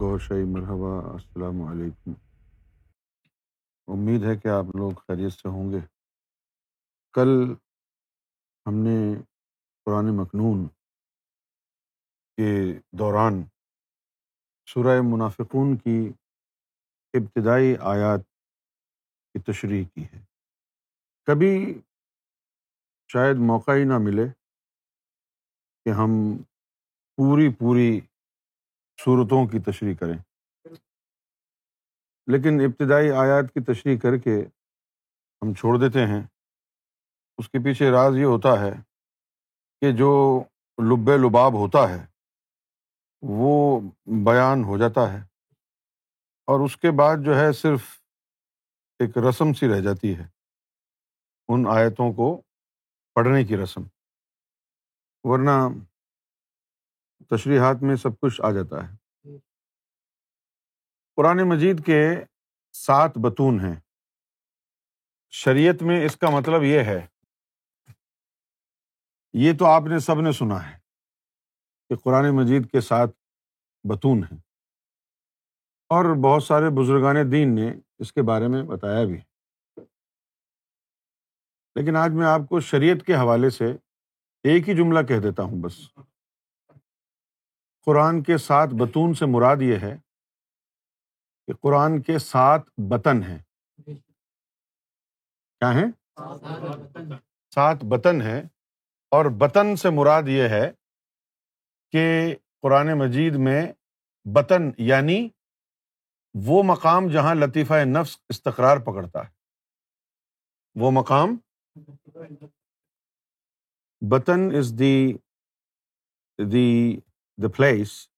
گور شاہی مرحبا، السلام علیکم۔ امید ہے کہ آپ لوگ خیریت سے ہوں گے۔ کل ہم نے قرآن مخنون کے دوران سورہ منافقون کی ابتدائی آیات کی تشریح کی ہے۔ کبھی شاید موقع ہی نہ ملے کہ ہم پوری پوری صورتوں کی تشریح کریں۔ لیکن ابتدائی آیات کی تشریح کر کے ہم چھوڑ دیتے ہیں۔ اس کے پیچھے راز یہ ہوتا ہے کہ جو لب لباب ہوتا ہے، وہ بیان ہو جاتا ہے۔ اور اس کے بعد جو ہے صرف ایک رسم سی رہ جاتی ہے۔ ان آیتوں کو پڑھنے کی رسم۔ ورنہ تشریحات میں سب کچھ آ جاتا ہے۔ قرآن مجید کے سات بتون ہیں۔ شریعت میں اس کا مطلب یہ ہے یہ تو آپ نے سب نے سنا ہے کہ قرآن مجید کے ساتھ بتون ہیں۔ اور بہت سارے بزرگان دین نے اس کے بارے میں بتایا بھی۔ لیکن آج میں آپ کو شریعت کے حوالے سے ایک ہی جملہ کہہ دیتا ہوں بس۔ قرآن کے ساتھ بتون سے مراد یہ ہے کہ قرآن کے سات بتن ہیں۔ کیا ہیں؟ سات بتن ہیں۔ اور بتن سے مراد یہ ہے کہ قرآن مجید میں بتن یعنی وہ مقام جہاں لطیفہ نفس استقرار پکڑتا ہے۔ وہ مقام بتن از دی دی دا پلیس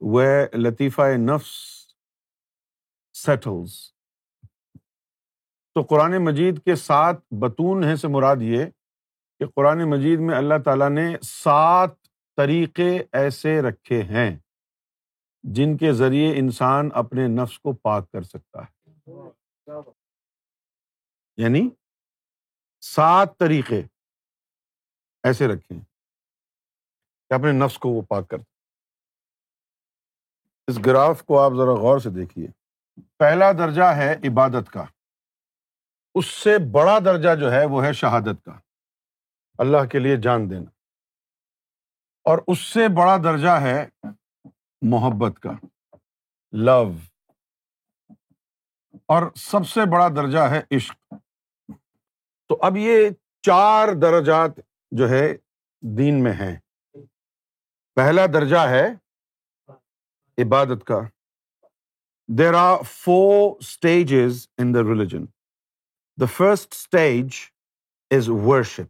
و لطیفہ نفس سیٹلز تو قرآن مجید کے سات بتون ہیں سے مراد یہ کہ قرآن مجید میں اللہ تعالیٰ نے سات طریقے ایسے رکھے ہیں جن کے ذریعے انسان اپنے نفس کو پاک کر سکتا ہے۔ یعنی سات طریقے ایسے رکھے ہیں۔ کہ اپنے نفس کو وہ پاک کر اس گراف کو آپ ذرا غور سے دیکھیے۔ پہلا درجہ ہے عبادت کا۔ اس سے بڑا درجہ جو ہے وہ ہے شہادت کا۔ اللہ کے لیے جان دینا۔ اور اس سے بڑا درجہ ہے محبت کا۔ لو۔ اور سب سے بڑا درجہ ہے عشق۔ تو اب یہ چار درجات جو ہے دین میں ہے پہلا درجہ ہے عبادت کا۔ There are four stages in the religion the first stage is worship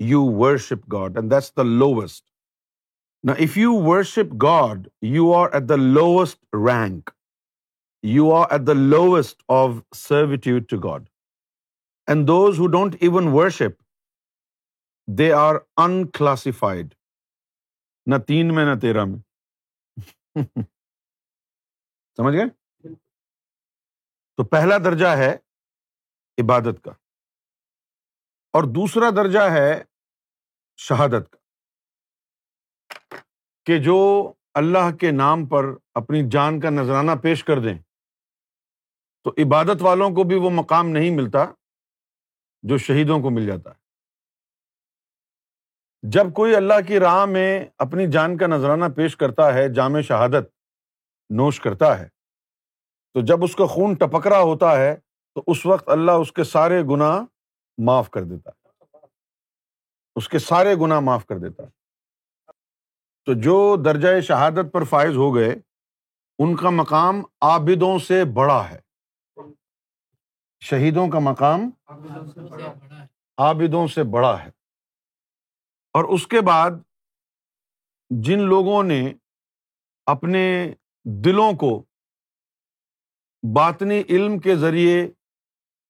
you worship God and that's the lowest نا if you worship God you are at the lowest rank you are at the lowest of servitude to God and those who don't even worship they are unclassified نہ تین میں نہ تیرہ میں۔ سمجھ گئے؟ تو پہلا درجہ ہے عبادت کا۔ اور دوسرا درجہ ہے شہادت کا۔ کہ جو اللہ کے نام پر اپنی جان کا نذرانہ پیش کر دیں، تو عبادت والوں کو بھی وہ مقام نہیں ملتا جو شہیدوں کو مل جاتا ہے۔ جب کوئی اللہ کی راہ میں اپنی جان کا نذرانہ پیش کرتا ہے جامع شہادت نوش کرتا ہے تو جب اس کا خون ٹپک رہا ہوتا ہے تو اس وقت اللہ اس کے سارے گناہ معاف کر دیتا ہے۔ اس کے سارے گناہ معاف کر دیتا تو جو درجۂ شہادت پر فائز ہو گئے ان کا مقام عابدوں سے بڑا ہے۔ شہیدوں کا مقام عابدوں سے بڑا ہے۔ اور اس کے بعد جن لوگوں نے اپنے دلوں کو باطنی علم کے ذریعے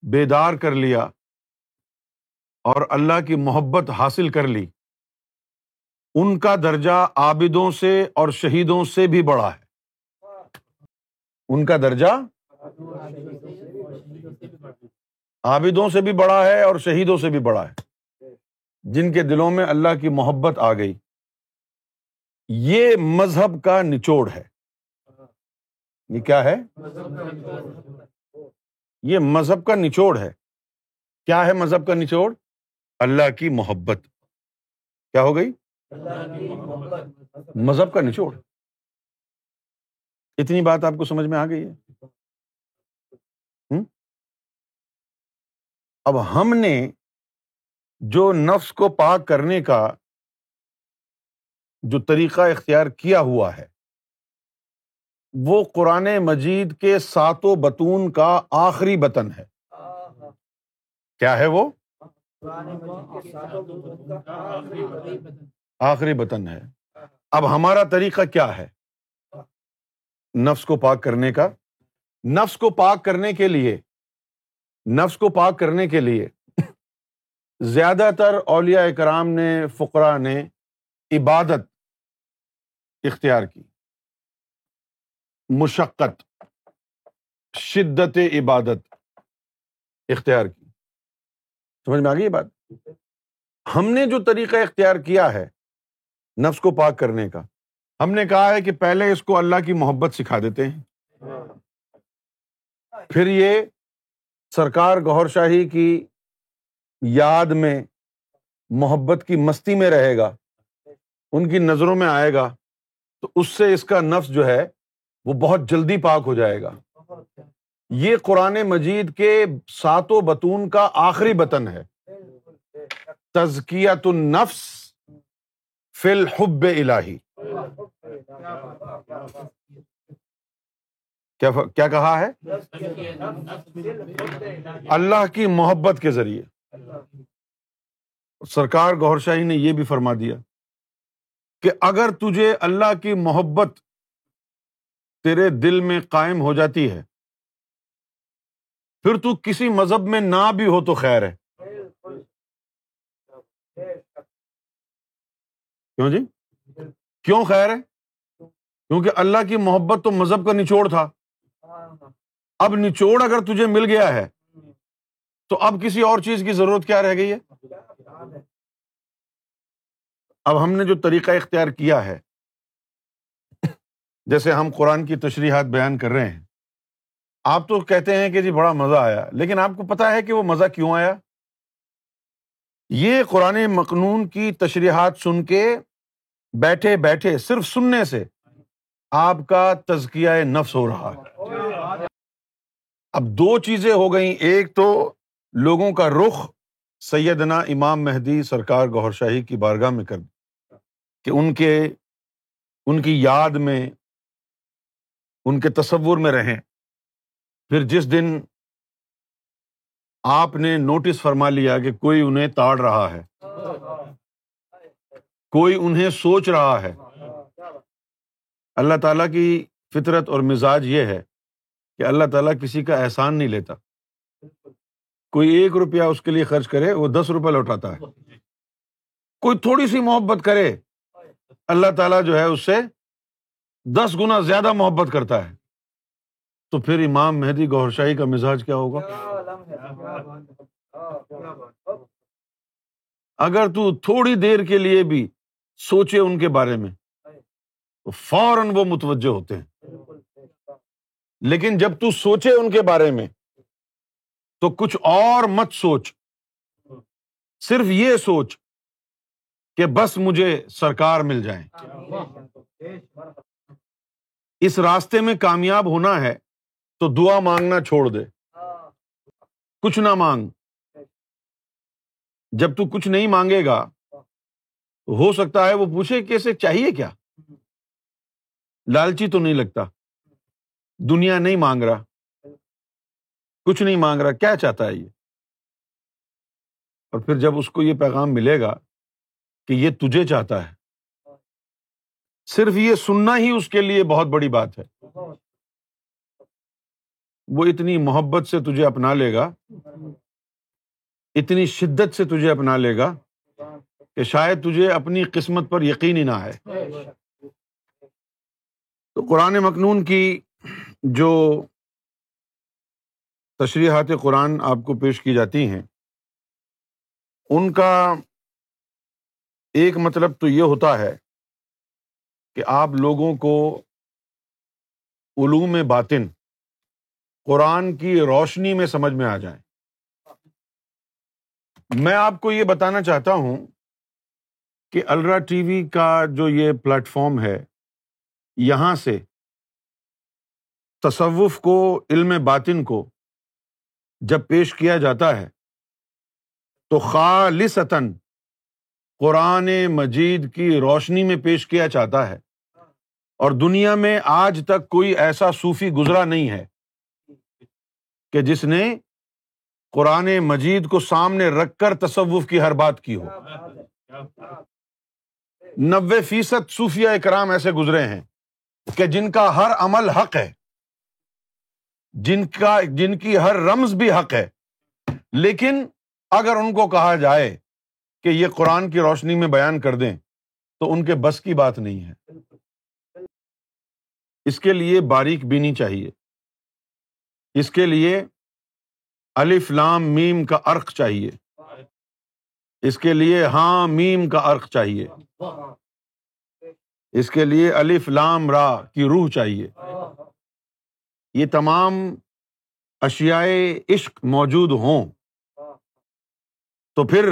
بیدار کر لیا اور اللہ کی محبت حاصل کر لی، ان کا درجہ عابدوں سے اور شہیدوں سے بھی بڑا ہے۔ ان کا درجہ عابدوں سے بھی بڑا ہے اور شہیدوں سے بھی بڑا ہے۔ جن کے دلوں میں اللہ کی محبت آ گئی، یہ مذہب کا نچوڑ ہے۔ یہ کیا ہے؟ یہ مذہب کا نچوڑ ہے۔ کیا ہے مذہب کا نچوڑ؟ اللہ کی محبت۔ کیا ہو گئی؟ مذہب کا نچوڑ۔ اتنی بات آپ کو سمجھ میں آ گئی ہے؟ اب ہم نے جو نفس کو پاک کرنے کا جو طریقہ اختیار کیا ہوا ہے، وہ قرآن مجید کے ساتوں بتون کا آخری بتن ہے۔ کیا ہے وہ؟ آخری بتن ہے۔ اب ہمارا طریقہ کیا ہے؟ نفس کو پاک کرنے کا۔ نفس کو پاک کرنے کے لیے، نفس کو پاک کرنے کے لیے زیادہ تر اولیا اکرام نے فقرا نے عبادت اختیار کی۔ مشقت، شدت عبادت اختیار کی۔ سمجھ میں آ گئی یہ بات؟ ہم نے جو طریقہ اختیار کیا ہے نفس کو پاک کرنے کا، ہم نے کہا ہے کہ پہلے اس کو اللہ کی محبت سکھا دیتے ہیں۔ پھر یہ سرکار گور شاہی کی یاد میں، محبت کی مستی میں رہے گا، ان کی نظروں میں آئے گا، تو اس سے اس کا نفس جو ہے، وہ بہت جلدی پاک ہو جائے گا۔ یہ قرآن مجید کے ساتوں بتون کا آخری بتن ہے۔ تزکیت النفس فی الحب الہی۔ کیا کہا ہے؟ اللہ کی محبت کے ذریعے۔ سرکار گور شاہی نے یہ بھی فرما دیا کہ اگر تجھے اللہ کی محبت تیرے دل میں قائم ہو جاتی ہے، پھر تو کسی مذہب میں نہ بھی ہو تو خیر ہے۔ کیوں جی؟ کیوں خیر ہے؟ کیونکہ اللہ کی محبت تو مذہب کا نچوڑ تھا۔ اب نچوڑ اگر تجھے مل گیا ہے تو اب کسی اور چیز کی ضرورت کیا رہ گئی ہے؟ اب ہم نے جو طریقہ اختیار کیا ہے، جیسے ہم قرآن کی تشریحات بیان کر رہے ہیں، آپ تو کہتے ہیں کہ جی بڑا مزہ آیا، لیکن آپ کو پتا ہے کہ وہ مزہ کیوں آیا؟ یہ قرآن مقنون کی تشریحات سن کے بیٹھے بیٹھے، صرف سننے سے آپ کا تزکیہ نفس ہو رہا ہے۔ اب دو چیزیں ہو گئیں، ایک تو لوگوں کا رخ سیدنا امام مہدی سرکار گور شاہی کی بارگاہ میں کر کہ ان کے، ان کی یاد میں، ان کے تصور میں رہیں۔ پھر جس دن آپ نے نوٹس فرما لیا کہ کوئی انہیں تاڑ رہا ہے، کوئی انہیں سوچ رہا ہے، اللہ تعالیٰ کی فطرت اور مزاج یہ ہے کہ اللہ تعالیٰ کسی کا احسان نہیں لیتا۔ کوئی ایک روپیہ اس کے لیے خرچ کرے، وہ دس روپیہ لوٹاتا ہے۔ کوئی تھوڑی سی محبت کرے، اللہ تعالیٰ جو ہے اس سے دس گنا زیادہ محبت کرتا ہے۔ تو پھر امام مہدی گور شاہی کا مزاج کیا ہوگا؟ اگر تو تھوڑی دیر کے لیے بھی سوچے ان کے بارے میں، تو فوراً وہ متوجہ ہوتے ہیں۔ لیکن جب تو سوچے ان کے بارے میں تو کچھ اور مت سوچ۔ صرف یہ سوچ کہ بس مجھے سرکار مل جائے اس راستے میں کامیاب ہونا ہے تو دعا مانگنا چھوڑ دے۔ کچھ نہ مانگ۔ جب تو کچھ نہیں مانگے گا، ہو سکتا ہے وہ پوچھے کہ اسے چاہیے کیا؟ لالچی تو نہیں لگتا۔ دنیا نہیں مانگ رہا۔ کچھ نہیں مانگ رہا، کیا چاہتا ہے یہ؟ اور پھر جب اس کو یہ پیغام ملے گا کہ یہ تجھے چاہتا ہے، صرف یہ سننا ہی اس کے لیے بہت بڑی بات ہے۔ وہ اتنی محبت سے تجھے اپنا لے گا، اتنی شدت سے تجھے اپنا لے گا کہ شاید تجھے اپنی قسمت پر یقین ہی نہ ہے تو قرآن مخنون کی جو تشریحات قرآن آپ کو پیش کی جاتی ہیں۔ ان کا ایک مطلب تو یہ ہوتا ہے کہ آپ لوگوں کو علوم باطن، قرآن کی روشنی میں سمجھ میں آ جائیں۔ میں آپ کو یہ بتانا چاہتا ہوں کہ الرا ٹی وی کا جو یہ پلیٹ فارم ہے، یہاں سے تصوف کو، علم باطن کو جب پیش کیا جاتا ہے۔ تو خالصتاً قرآن مجید کی روشنی میں پیش کیا جاتا ہے۔ اور دنیا میں آج تک کوئی ایسا صوفی گزرا نہیں ہے کہ جس نے قرآن مجید کو سامنے رکھ کر تصوف کی ہر بات کی ہو۔ نوے فیصد صوفیہ اکرام ایسے گزرے ہیں کہ جن کا ہر عمل حق ہے۔ جن کا، جن کی ہر رمز بھی حق ہے۔ لیکن اگر ان کو کہا جائے کہ یہ قرآن کی روشنی میں بیان کر دیں، تو ان کے بس کی بات نہیں ہے۔ اس کے لیے باریک بینی چاہیے۔ اس کے لیے الف لام میم کا ارق چاہیے۔ اس کے لیے ہاں میم کا ارق چاہیے۔ اس کے لیے الف لام را کی روح چاہیے۔ یہ تمام اشیائے عشق موجود ہوں۔ تو پھر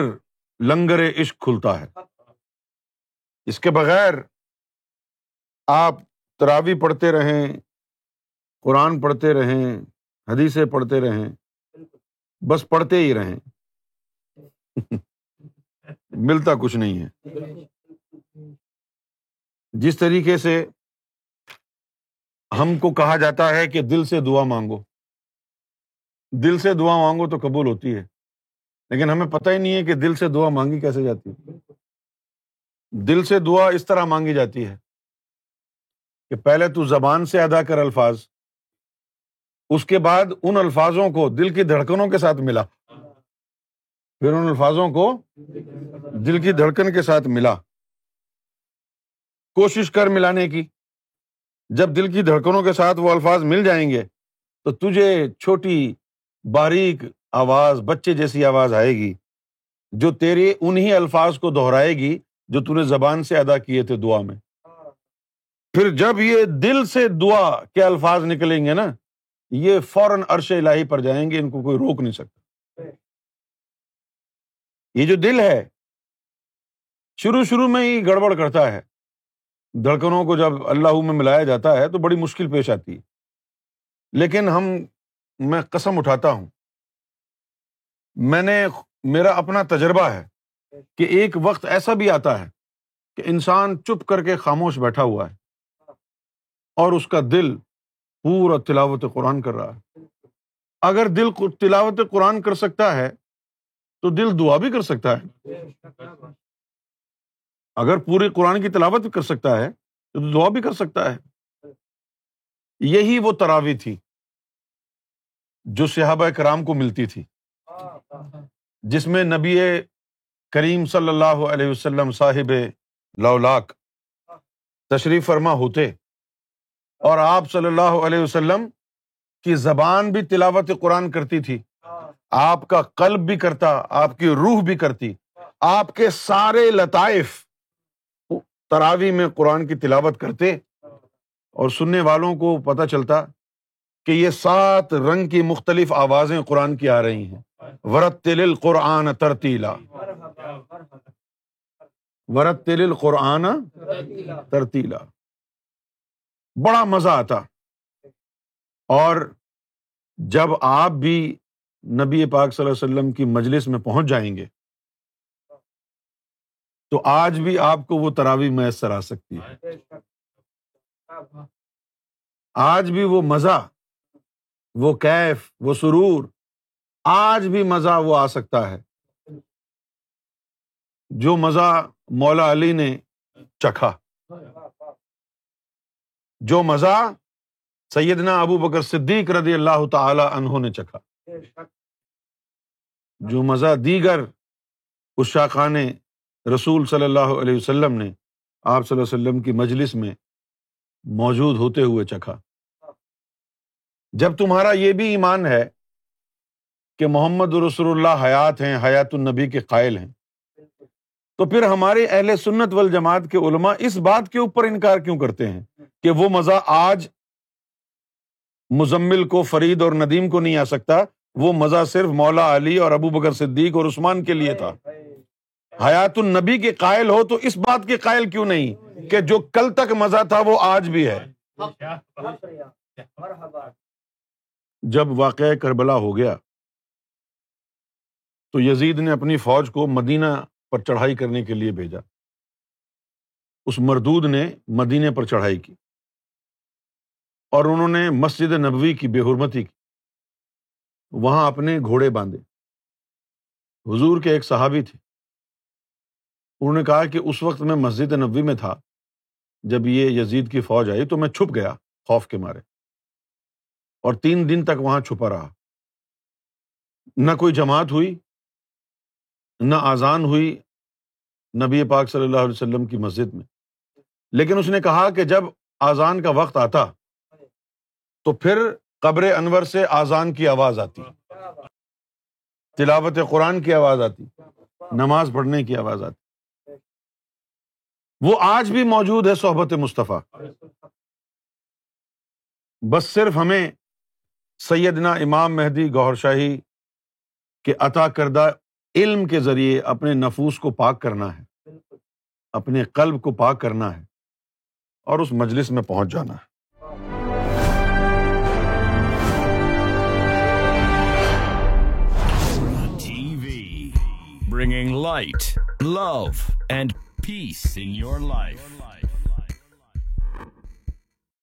لنگر عشق کھلتا ہے۔ اس کے بغیر آپ تراوی پڑھتے رہیں، قرآن پڑھتے رہیں، حدیثیں پڑھتے رہیں، بس پڑھتے ہی رہیں۔ ملتا کچھ نہیں ہے۔ جس طریقے سے ہم کو کہا جاتا ہے کہ دل سے دعا مانگو۔ دل سے دعا مانگو تو قبول ہوتی ہے۔ لیکن ہمیں پتہ ہی نہیں ہے کہ دل سے دعا مانگی کیسے جاتی ہے۔ دل سے دعا اس طرح مانگی جاتی ہے کہ پہلے تو زبان سے ادا کر الفاظ، اس کے بعد ان الفاظوں کو دل کی دھڑکنوں کے ساتھ ملا۔ پھر ان الفاظوں کو دل کی دھڑکن کے ساتھ ملا۔ کوشش کر ملانے کی۔ جب دل کی دھڑکنوں کے ساتھ وہ الفاظ مل جائیں گے، تو تجھے چھوٹی باریک آواز، بچے جیسی آواز آئے گی، جو تیرے انہیں الفاظ کو دہرائے گی جو نے زبان سے ادا کیے تھے دعا میں۔ پھر جب یہ دل سے دعا کے الفاظ نکلیں گے نا، یہ فوراً عرش الہی پر جائیں گے، ان کو کوئی روک نہیں سکتا۔ یہ جو دل ہے، شروع شروع میں ہی گڑبڑ کرتا ہے۔ دھڑکنوں کو جب اللہ میں ملایا جاتا ہے تو بڑی مشکل پیش آتی ہے۔ لیکن ہم، میں قسم اٹھاتا ہوں۔ میں نے میرا اپنا تجربہ ہے کہ ایک وقت ایسا بھی آتا ہے کہ انسان چپ کر کے خاموش بیٹھا ہوا ہے اور اس کا دل پورا تلاوت قرآن کر رہا ہے۔ اگر دل تلاوت قرآن کر سکتا ہے تو دل دعا بھی کر سکتا ہے۔ اگر پورے قرآن کی تلاوت بھی کر سکتا ہے، تو دعا بھی کر سکتا ہے۔ یہی وہ تراوی تھی جو صحابہ کرام کو ملتی تھی۔ جس میں نبی کریم صلی اللہ علیہ وسلم صاحب لولاک تشریف فرما ہوتے اور آپ صلی اللہ علیہ وسلم کی زبان بھی تلاوت قرآن کرتی تھی۔ آپ کا قلب بھی کرتا، آپ کی روح بھی کرتی۔ آپ کے سارے لطائف تراوی میں قرآن کی تلاوت کرتے اور سننے والوں کو پتہ چلتا کہ یہ سات رنگ کی مختلف آوازیں قرآن کی آ رہی ہیں۔ ورت تل قرآن ترتیلا ورت تل قرآن ترتیلا بڑا مزہ آتا۔ اور جب آپ بھی نبی پاک صلی اللہ علیہ وسلم کی مجلس میں پہنچ جائیں گے تو آج بھی آپ کو وہ تراوی میسر آ سکتی ہے۔ آج بھی وہ مزہ، وہ کیف، وہ سرور، آج بھی مزہ وہ آ سکتا ہے۔ جو مزہ مولا علی نے چکھا۔ جو مزہ سیدنا ابو بکر صدیق رضی اللہ تعالی انہوں نے چکھا۔ جو مزہ دیگر اس شاخان رسول صلی اللہ علیہ وسلم نے آپ صلی اللہ وسلم کی مجلس میں موجود ہوتے ہوئے چکھا۔ جب تمہارا یہ بھی ایمان ہے کہ محمد رسول اللہ حیات ہیں، حیات النبی کے قائل ہیں، تو پھر ہمارے اہل سنت وال جماعت کے علما اس بات کے اوپر انکار کیوں کرتے ہیں کہ وہ مزہ آج مزمل کو، فرید اور ندیم کو نہیں آ سکتا؟ وہ مزہ صرف مولا علی اور ابو بکر صدیق اور عثمان کے لیے تھا۔ حیات النبی کے قائل ہو تو اس بات کے قائل کیوں نہیں کہ جو کل تک مزہ تھا وہ آج بھی ہے؟ جب واقعہ کربلا ہو گیا تو یزید نے اپنی فوج کو مدینہ پر چڑھائی کرنے کے لیے بھیجا۔ اس مردود نے مدینے پر چڑھائی کی اور انہوں نے مسجد نبوی کی بے حرمتی کی۔ وہاں اپنے گھوڑے باندھے۔ حضور کے ایک صحابی تھے۔ انہوں نے کہا کہ اس وقت میں مسجد نبوی میں تھا، جب یہ یزید کی فوج آئی تو میں چھپ گیا خوف کے مارے۔ اور تین دن تک وہاں چھپا رہا۔ نہ کوئی جماعت ہوئی، نہ آزان ہوئی نبی پاک صلی اللہ علیہ وسلم کی مسجد میں۔ لیکن اس نے کہا کہ جب آزان کا وقت آتا تو پھر قبر انور سے آزان کی آواز آتی، تلاوت قرآن کی آواز آتی، نماز پڑھنے کی آواز آتی۔ وہ آج بھی موجود ہے صحبت مصطفیٰ۔ بس صرف ہمیں سیدنا امام مہدی گور شاہی کے عطا کردہ علم کے ذریعے اپنے نفوس کو پاک کرنا ہے۔ اپنے قلب کو پاک کرنا ہے اور اس مجلس میں پہنچ جانا ہے۔ Bringing light love and peace in your life